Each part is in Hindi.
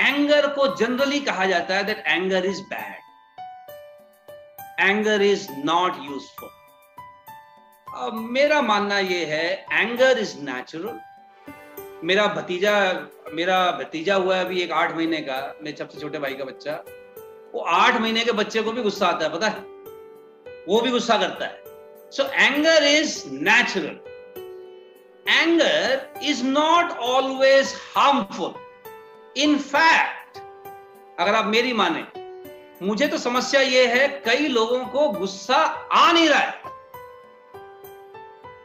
एंगर को जनरली कहा जाता है that anger is bad anger is not useful मेरा मानना यह है एंगर इज़ नेचुरल मेरा भतीजा मेरा भतीजा हुआ है अभी एक आठ महीने का, मेरे सबसे छोटे भाई का बच्चा। वो आठ महीने के बच्चे को भी गुस्सा आता है, पता है? वो भी गुस्सा करता है। So anger is natural anger is not always harmful in fact अगर आप मेरी माने, मुझे तो समस्या यह है, कई लोगों को गुस्सा आ नहीं रहा है।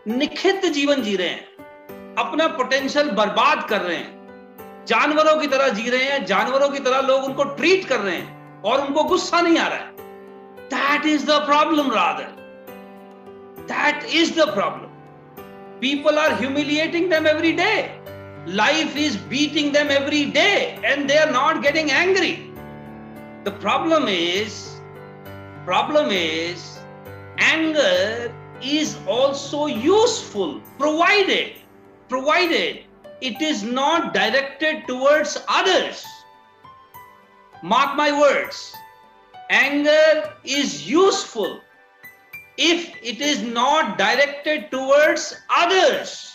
निखित जीवन जी रहे हैं, अपना पोटेंशियल बर्बाद कर रहे हैं। जानवरों की तरह जी रहे हैं, जानवरों की तरह लोग उनको ट्रीट कर रहे हैं और उनको गुस्सा नहीं आ रहा है। That is the problem rather that is the problem people are humiliating them every day life is beating them every day and they are not getting angry. The problem is problem is anger is also useful provided provided it is not directed towards others. Mark my words anger is useful if it is not directed towards others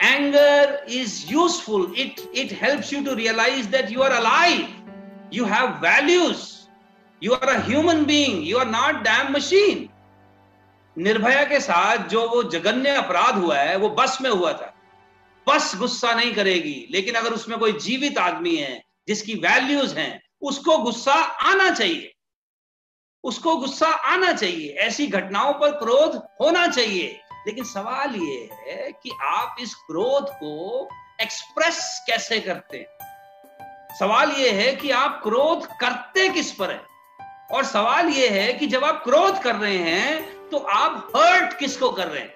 anger is useful. It it helps you to realize that you are alive. You have values. You are a human being. You are not damn machine. Nirbhaya के साथ जो वो जगन्य अपराध हुआ है वो बस में हुआ था बस गुस्सा नहीं करेगी लेकिन अगर उसमें कोई जीवित आदमी है जिसकी वैल्यूज़ हैं उसको गुस्सा आना चाहिए उसको गुस्सा आना चाहिए ऐसी घटनाओं पर क्रोध होना चाहिए लेकिन सवाल ये है कि आप इस क्रोध को एक्सप्रेस कैसे करते हैं? सवाल ये है कि आप क्रोध करते किस पर है? और सवाल ये है कि जब आप क्रोध कर रहे हैं तो आप हर्ट किसको कर रहे हैं?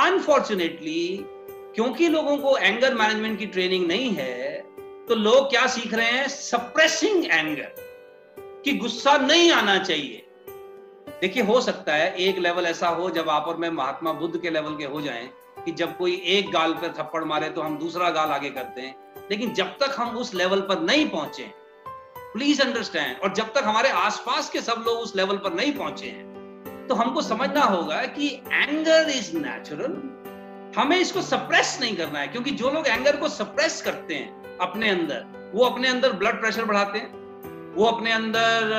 अनफॉर्चुनेटली क्योंकि लोगों को एंगर मैनेजमेंट की ट्रेनिंग नहीं है तो लोग क्या सीख रहे हैं? सप्रेसिंग एंगर कि गुस्सा नहीं आना चाहिए। देखिए, हो सकता है एक लेवल ऐसा हो जब आप और मैं महात्मा बुद्ध के लेवल के हो जाएँ कि जब कोई एक गाल पर थप्पड़ मारे तो हम दूसरा गाल आगे करते हैं। लेकिन जब तक हम उस लेवल पर नहीं पहुँचे प्लीज़ अंडरस्टैंड और जब तक हमारे आसपास के सब लोग उस लेवल पर नहीं पहुँचे हैं तो हमको समझना होगा कि एंगर इज़ नेचुरल हमें इसको सप्रेस नहीं करना है, क्योंकि जो लोग एंगर को सप्रेस करते हैं अपने अंदर, वो अपने अंदर ब्लड प्रेशर बढ़ाते हैं। वो अपने अंदर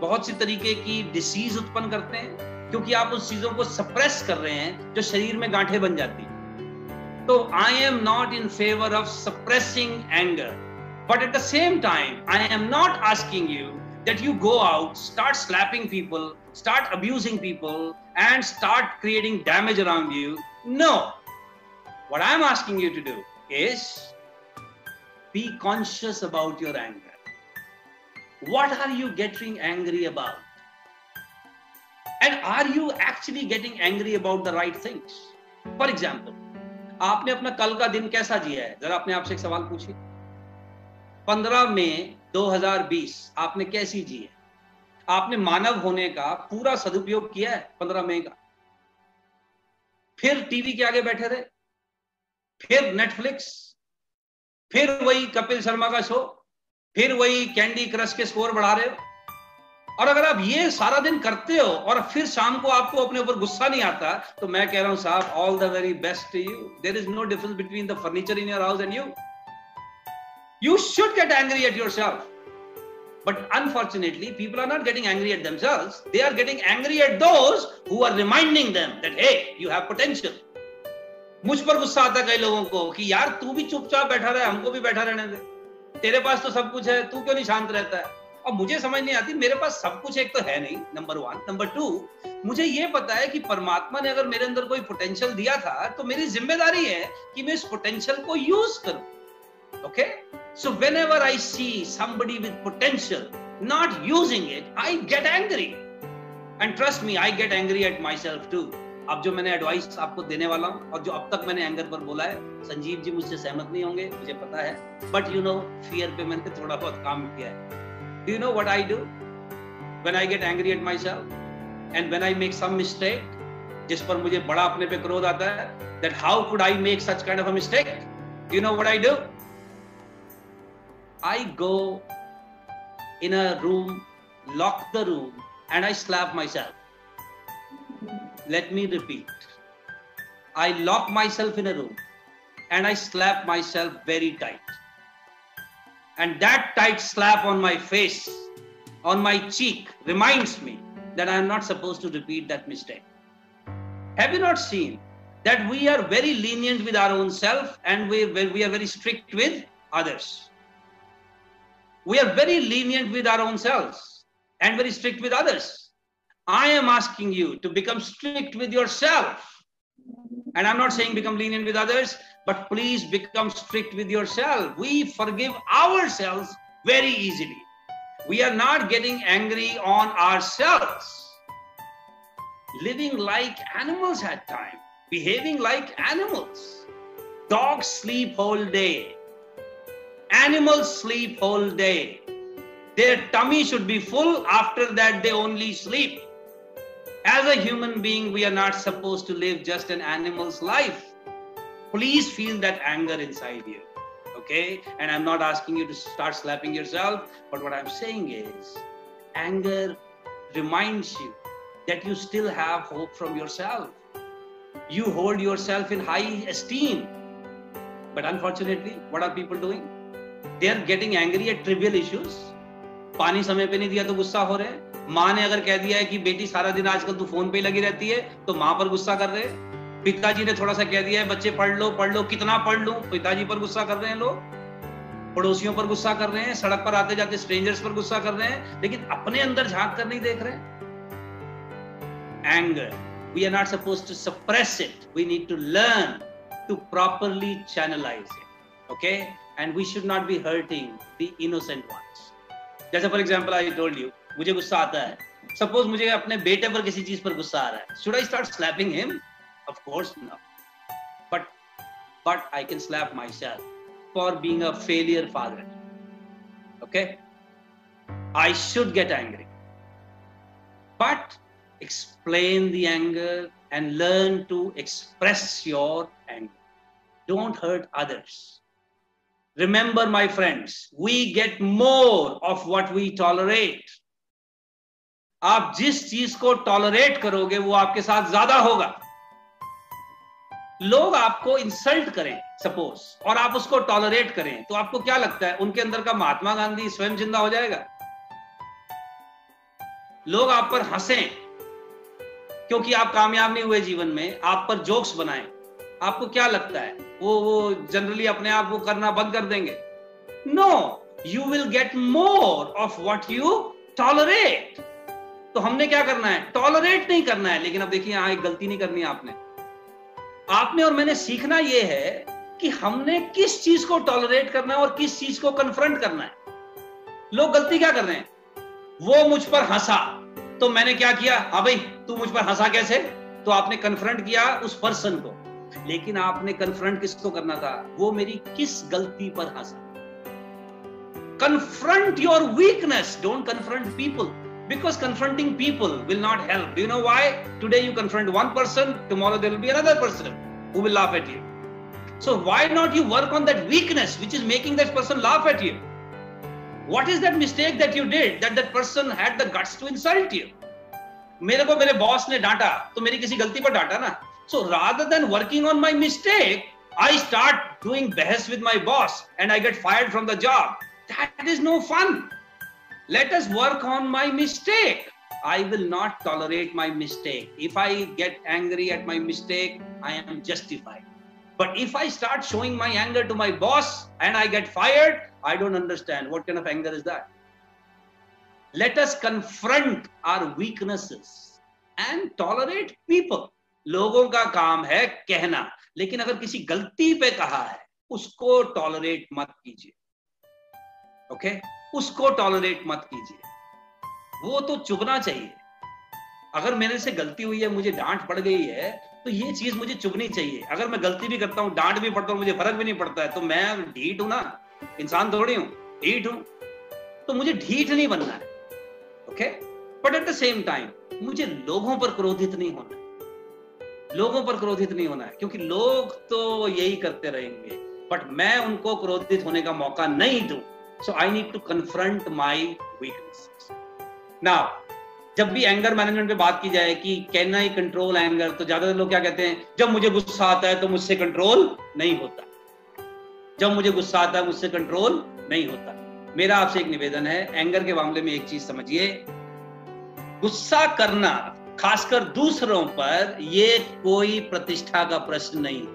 बहुत सी तरीके की डिसीज उत्पन्न करते हैं, क्योंकि आप उस चीज़ों को सप्रेस कर रहे हैं जो शरीर में गांठे बन जाती है। तो I am not in favour of suppressing anger but at the same time I am not asking you that you go out start slapping people start abusing people and start creating damage around you no what I am asking you to do is be conscious about your anger What are you getting angry about? And are you actually getting angry about the right things? For example, आपने अपना कल का दिन कैसा जिया है? जरा अपने आप से एक सवाल पूछिए। पंद्रह मई 2020 आपने कैसी जी है? आपने मानव होने का पूरा सदुपयोग किया है पंद्रह मई का? फिर टीवी के आगे बैठे रहे। फिर नेटफ्लिक्स फिर वही कपिल शर्मा का शो। फिर वही कैंडी क्रश के स्कोर बढ़ा रहे हो। और अगर आप ये सारा दिन करते हो और फिर शाम को आपको अपने ऊपर गुस्सा नहीं आता तो मैं कह रहा हूँ साहब all the very best you there is no difference between the furniture in your house and you you should get angry at yourself but unfortunately people are not getting angry at themselves they are getting angry at those are reminding them that hey you have potential मुझ पर गुस्सा आता है कई लोगों को कि यार, तू भी चुपचाप बैठा रहे, हमको भी बैठा रहने दे। तेरे पास तो सब कुछ है तू क्यों नहीं शांत रहता है और मुझे समझ नहीं आती मेरे पास सब कुछ एक तो है नहीं नंबर वन नंबर टू मुझे ये पता है कि परमात्मा ने अगर मेरे अंदर कोई पोटेंशियल दिया था तो मेरी ज़िम्मेदारी है कि मैं इस पोटेंशियल को यूज़ करूँ okay okay? So whenever I see somebody with potential not using it, I get angry. And trust me, I get angry at myself too. अब जो मैंने एडवाइस आपको देने वाला हूँ और जो अब तक मैंने एंगर पर बोला है संजीव जी मुझसे सहमत नहीं होंगे मुझे पता है। बट यू नो फियर पे मैंने थोड़ा बहुत काम किया है। Do you know what I do when I get angry at myself and when I make some mistake जिस पर मुझे बड़ा अपने पे क्रोध आता है that how could I make such kind of a mistake you know what I do I go in a room, lock the room, and I slap myself. Let me repeat. I lock myself in a room and I slap myself very tight. And that tight slap on my face, on my cheek, reminds me that I am not supposed to repeat that mistake. Have you not seen that we are very lenient with our own self and we, we are very strict with others? We are very lenient with our own selves and very strict with others. I am asking you to become strict with yourself. And I'm not saying become lenient with others, but please become strict with yourself. We forgive ourselves very easily. We are not getting angry on ourselves. Living like animals at times, behaving like animals. Dogs sleep whole day. Animals sleep whole day. Their tummy should be full. After that, they only sleep. As a human being, we are not supposed to live just an animal's life please feel that anger inside you. Okay? And I'm not asking you to start slapping yourself, but what I'm saying is anger reminds you that you still have hope from yourself. You hold yourself in high esteem. But unfortunately, what are people doing? They are getting angry at trivial issues. पानी समय पे नहीं दिया तो गुस्सा हो रहे हैं माँ ने अगर कह दिया है कि बेटी, सारा दिन आजकल तू फ़ोन पे लगी रहती है तो माँ पर गुस्सा कर रहे हैं। पिताजी ने थोड़ा सा कह दिया है, बच्चे पढ़ लो पढ़ लो, कितना पढ़ लो? पिताजी पर गुस्सा कर रहे हैं लोग। पड़ोसियों पर गुस्सा कर रहे हैं, सड़क पर आते जाते स्ट्रेंजर्स पर गुस्सा कर रहे हैं, लेकिन अपने अंदर झाँक कर नहीं देख रहे anger we are not suppose to suppress it we need to learn to properly channelise it okay and we should not be hurting the innocent ones जैसे for example I told you मुझे गुस्सा आता है। सपोज़ मुझे अपने बेटे पर किसी चीज़ पर गुस्सा आ रहा है। Should I start slapping him of course not but but I can slap myself for being a failure father okay I should get angry but explain the anger and learn to express your anger don't hurt others Remember, my friends, we get more of what we tolerate. आप जिस चीज़ को टॉलरेट करोगे, वो आपके साथ ज़्यादा होगा। लोग आपको इंसल्ट करें सपोज़ और आप उसको टॉलरेट करें तो आपको क्या लगता है? उनके अंदर का महात्मा गांधी स्वयं ज़िंदा हो जाएगा? लोग आप पर हंसे, क्योंकि आप कामयाब नहीं हुए जीवन में, आप पर जोक्स बनाए। आपको क्या लगता है? वो वो जनरली अपने आप वो करना बंद कर देंगे। No you will get more of what you tolerate तो हमने क्या करना है? टॉलरेट नहीं करना है। लेकिन अब देखिए, यहाँ एक गलती नहीं करनी आपने। आपने और मैंने सीखना यह है कि हमने किस चीज़ को टॉलरेट करना है और किस चीज़ को कन्फ्रंट करना है। लोग गलती क्या कर रहे हैं? वो मुझ पर हंसा। तो मैंने क्या किया? हाँ भाई, तू मुझ पर हंसा कैसे? तो आपने कन्फ्रंट किया उस पर्सन को। लेकिन आपने कन्फ्रंट किसको करना था? वो मेरी किस गलती पर हंसा। Confront your weakness don't confront people Because confronting people will not help. Do you know why? Today you confront one person, tomorrow there will be another person who will laugh at you. So why not you work on that weakness which is making that person laugh at you? What is that mistake that you did that that person had the guts to insult you? मेरे को मेरे बॉस ने डांटा तो मेरी किसी गलती पर डांटा ना so rather than working on my mistake I start doing बहस with my boss and I get fired from the job that is no fun let us work on my mistake. I will not tolerate my mistake. If I get angry at my mistake, I am justified. But if I start showing my anger to my boss and I get fired, I don't understand. What kind of anger is that? Let us confront our weaknesses and tolerate people. लोगों का काम है कहना लेकिन अगर किसी गलती पे कहा है उसको टॉलरेट मत कीजिए ओके okay? उसको टॉलरेट मत कीजिए। वो तो चुभना चाहिए। अगर मेरे से गलती हुई है, मुझे डांट पड़ गई है तो ये चीज़ मुझे चुभनी चाहिए। अगर मैं गलती भी करता हूँ, डांट भी पड़ता हूँ, मुझे फ़र्क भी नहीं पड़ता है तो मैं ढीठ हूँ ना। इंसान थोड़ी हूँ, ढीठ हूँ। तो मुझे ढीठ नहीं बनना है। Okay but at the same time मुझे लोगों पर क्रोधित नहीं होना लोगों पर क्रोधित नहीं होना है, क्योंकि लोग तो यही करते रहेंगे। बट मैं उनको क्रोधित होने का मौका नहीं दूँ। So I need to confront my weaknesses. Now, जब भी एंगर मैनेजमेंट पे बात की जाए कि कैन आई कंट्रोल एंगर तो ज़्यादातर लोग क्या कहते हैं जब मुझे गुस्सा आता है तो मुझसे कंट्रोल नहीं होता। जब मुझे गुस्सा आता है मुझसे कंट्रोल नहीं होता। मेरा आपसे एक निवेदन है एंगर के मामले में एक चीज़ समझिए। गुस्सा करना खासकर दूसरों पर ये कोई प्रतिष्ठा का प्रश्न नहीं है।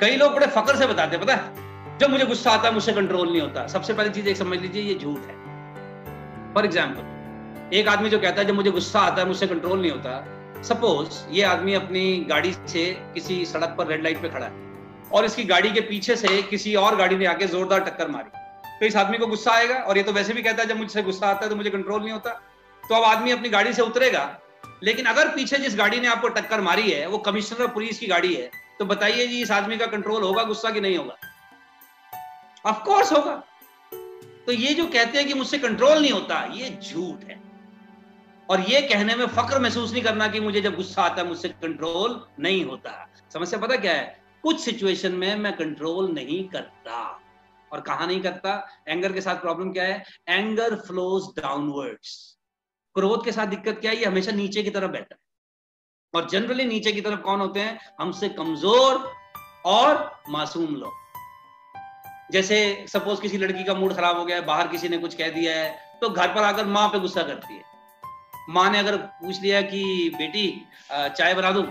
कई लोग बड़े फकर से बताते पता है? जब मुझे गुस्सा आता है, मुझसे कंट्रोल नहीं होता। सबसे पहली चीज़ एक समझ लीजिए, ये झूठ है। फॉर एग्ज़ाम्पल एक आदमी जो कहता है, जब मुझे गुस्सा आता है, मुझसे कंट्रोल नहीं होता। सपोज़ ये आदमी अपनी गाड़ी से किसी सड़क पर रेड लाइट पे खड़ा है और इसकी गाड़ी के पीछे से किसी और गाड़ी ने आके जोरदार टक्कर मारी। तो इस आदमी को गुस्सा आएगा और ये तो वैसे भी कहता है, जब मुझसे गुस्सा आता है तो मुझे कंट्रोल नहीं होता। तो अब आदमी अपनी गाड़ी से उतरेगा, लेकिन अगर पीछे जिस गाड़ी ने आपको टक्कर मारी है, वो कमिश्नर पुलिस की गाड़ी है तो बताइए जी, इस आदमी का कंट्रोल होगा, गुस्सा कि नहीं होगा? ऑफ़ कोर्स होगा। तो ये जो कहते हैं कि मुझसे कंट्रोल नहीं होता, ये झूठ है। और ये कहने में फक्र महसूस नहीं करना कि मुझे जब गुस्सा आता है, मुझसे कंट्रोल नहीं होता। समस्या पता क्या है? कुछ सिचुएशन में मैं कंट्रोल नहीं करता। और कहा नहीं करता? एंगर के साथ प्रॉब्लम क्या है? एंगर फ्लोज डाउनवर्ड्स क्रोध के साथ दिक्कत क्या है? ये हमेशा नीचे की तरफ़ बहता है। और जनरली नीचे की तरफ़ कौन होते हैं? हमसे कमज़ोर और मासूम लोग। जैसे सपोज़ किसी लड़की का मूड खराब हो गया है, बाहर किसी ने कुछ कह दिया है तो घर पर आकर माँ पे गुस्सा करती है। माँ ने अगर पूछ लिया कि, बेटी चाय बना दू?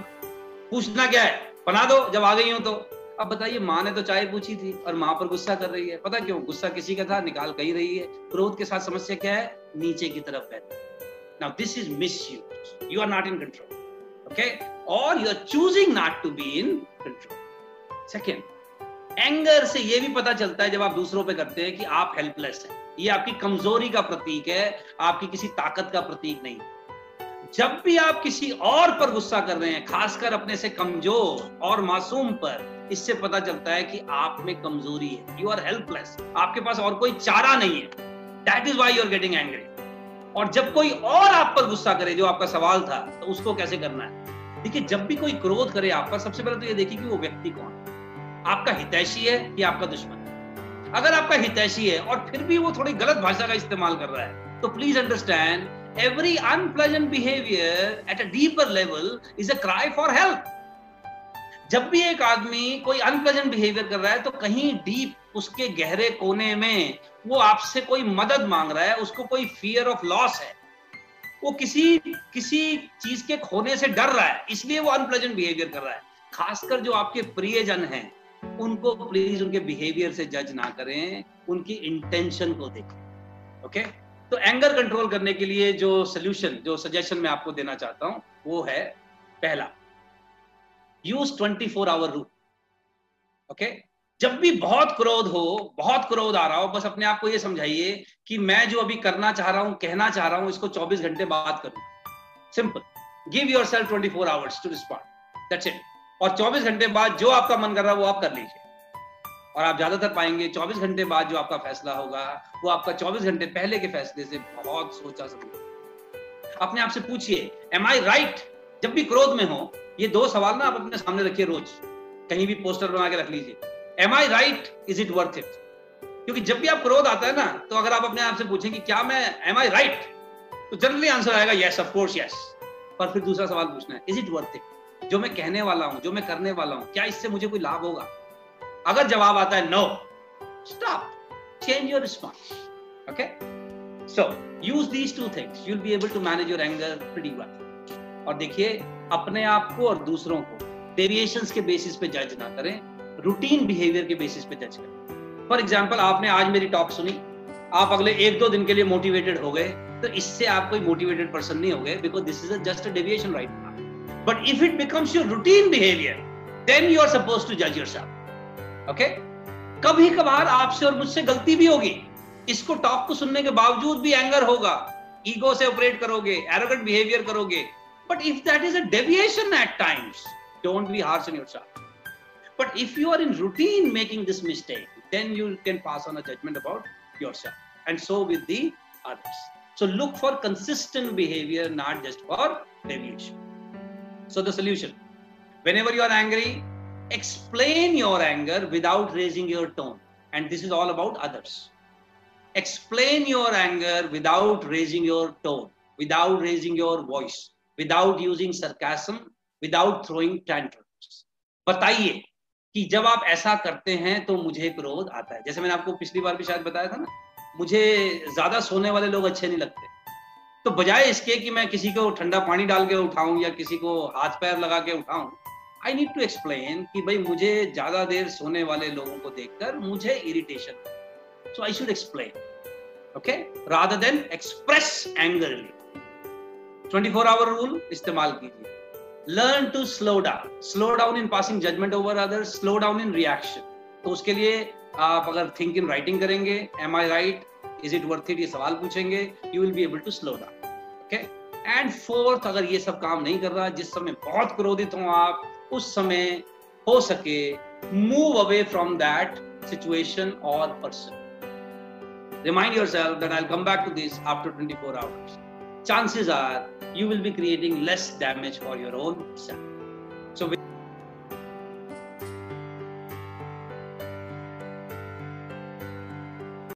पूछना क्या है? बना दो, जब आ गई हो तो। अब बताइए, माँ ने तो चाय पूछी थी और माँ पर गुस्सा कर रही है। पता क्यों? गुस्सा किसी का था, निकाल कही रही है। क्रोध के साथ समस्या क्या है? नीचे की तरफ़ है now this is miss you you are not in control okay और you are choosing not to be in control second anger से ये भी पता चलता है जब आप दूसरों पे करते हैं कि आप हेल्पलेस हैं। ये आपकी कमज़ोरी का प्रतीक है, आपकी किसी ताकत का प्रतीक नहीं। जब भी आप किसी और पर गुस्सा कर रहे हैं, खासकर अपने से कमज़ोर और मासूम पर, इससे पता चलता है कि आप में कमज़ोरी है। यू आर हेल्पलेस आपके पास और कोई चारा नहीं है। That is why you are getting angry और जब कोई और आप पर गुस्सा करे, जो आपका सवाल था तो उसको कैसे करना है? देखिए, जब भी कोई क्रोध करे आप पर, सबसे पहले तो ये देखिए कि वो व्यक्ति कौन है। आपका हितैषी है कि आपका दुश्मन? अगर आपका हितैषी है और फिर भी वो थोड़ी गलत भाषा का इस्तेमाल कर रहा है तो please understand every unpleasant behaviour at a deeper level is a cry for help जब भी एक आदमी कोई अनप्लेजेंट बिहेवियर कर रहा है तो कहीं डीप उसके गहरे कोने में वो आपसे कोई मदद मांग रहा है, उसको कोई फियर ऑफ़ लॉस है। वो किसी किसी चीज़ के खोने से डर रहा है, इसलिए वो अनप्लेजेंट बिहेवियर कर रहा है। खासकर जो आपके प्रियजन हैं उनको प्लीज़ उनके बिहेवियर से जज ना करें, उनकी इंटेंशन को देखें ओके तो एंगर कंट्रोल करने के लिए जो सोल्यूशन जो सजेशन मैं आपको देना चाहता हूँ, वो है पहला use twenty four hour rule okay जब भी बहुत क्रोध हो, बहुत क्रोध आ रहा हो, बस अपने आप को ये समझाइए कि मैं जो अभी करना चाह रहा हूँ, कहना चाह रहा हूँ, इसको 24 घंटे बाद करूँ simple give yourself twenty four hours to respond that's it और 24 घंटे बाद जो आपका मन कर रहा है, वो आप कर लीजिए। और आप ज़्यादातर पाएँगे 24 घंटे बाद जो आपका फैसला होगा, वो आपका 24 घंटे पहले के फैसले से बहुत सोचा समझा। अपने आप से पूछिए एम आई राइट जब भी क्रोध में हो, ये दो सवाल ना आप अपने सामने रखिए रोज। कहीं भी पोस्टर बना के रख लीजिए। Am I right is it worth it क्योंकि जब भी आप क्रोध आता है ना तो अगर आप अपने आप से पूछें कि क्या मैं एम आई राइट तो जनरली आंसर आएगा यस ऑफ़ कोर्स यस पर फिर दूसरा सवाल पूछना है इज़ इट वर्थ इट जो मैं कहने वाला हूँ, जो मैं करने वाला हूँ, क्या इससे मुझे कोई लाभ होगा? अगर जवाब आता है no stop change your response okay so use these two things you'll be able to manage your anger pretty well और देखिए, अपने आप को और दूसरों को डेविएशंस के बेसिस पे जज ना करें रूटीन बिहेवियर के बेसिस पे जज करें। फॉर एग्ज़ाम्पल आपने आज मेरी टॉक सुनी, आप अगले एक दो दिन के लिए मोटिवेटेड हो गए तो इससे आप कोई मोटिवेटेड पर्सन नहीं हो गए because this is just a deviation right But if it becomes your routine behavior, then you are supposed to judge yourself. Okay? कभी कभार आपसे और मुझसे गलती भी होगी इसको टॉक को सुनने के बावजूद भी एंगर होगा ईगो से ऑपरेट करोगे एरोगेंट बिहेवियर करोगे but if that is a deviation at times don't be harsh on yourself but if you are in routine making this mistake then you can pass on a judgment about yourself and so with the others so look for consistent behavior not just for deviation So, the solution whenever you are angry, explain your anger without raising your tone and this is all about others. Explain your anger without raising your tone, without raising your voice, without using sarcasm, without throwing tantrums. बताइए कि जब आप ऐसा करते हैं तो मुझे क्रोध आता है जैसे मैंने आपको पिछली बार भी शायद बताया था ना मुझे ज़्यादा सोने वाले लोग अच्छे नहीं लगते तो बजाय इसके कि मैं किसी को ठंडा पानी डाल के उठाऊं या किसी को हाथ पैर लगा के उठाऊं आई नीड टू एक्सप्लेन कि भाई मुझे ज़्यादा देर सोने वाले लोगों को देखकर मुझे irritation so I should explain okay rather than express angrily 24 hour rule इस्तेमाल कीजिए। Learn to slow down slow down in passing judgement over other slow down in reaction तो उसके लिए आप अगर थिंक इन राइटिंग करेंगे am I right is it worth it ये सवाल पूछेंगे you will be able to slow down okay and fourth अगर ये सब काम नहीं कर रहा जिस समय बहुत क्रोधित हो आप उस समय हो सके move away from that situation और person remind yourself that I'll come back to this after 24 hours. Chances are you will be creating less damage for your own self.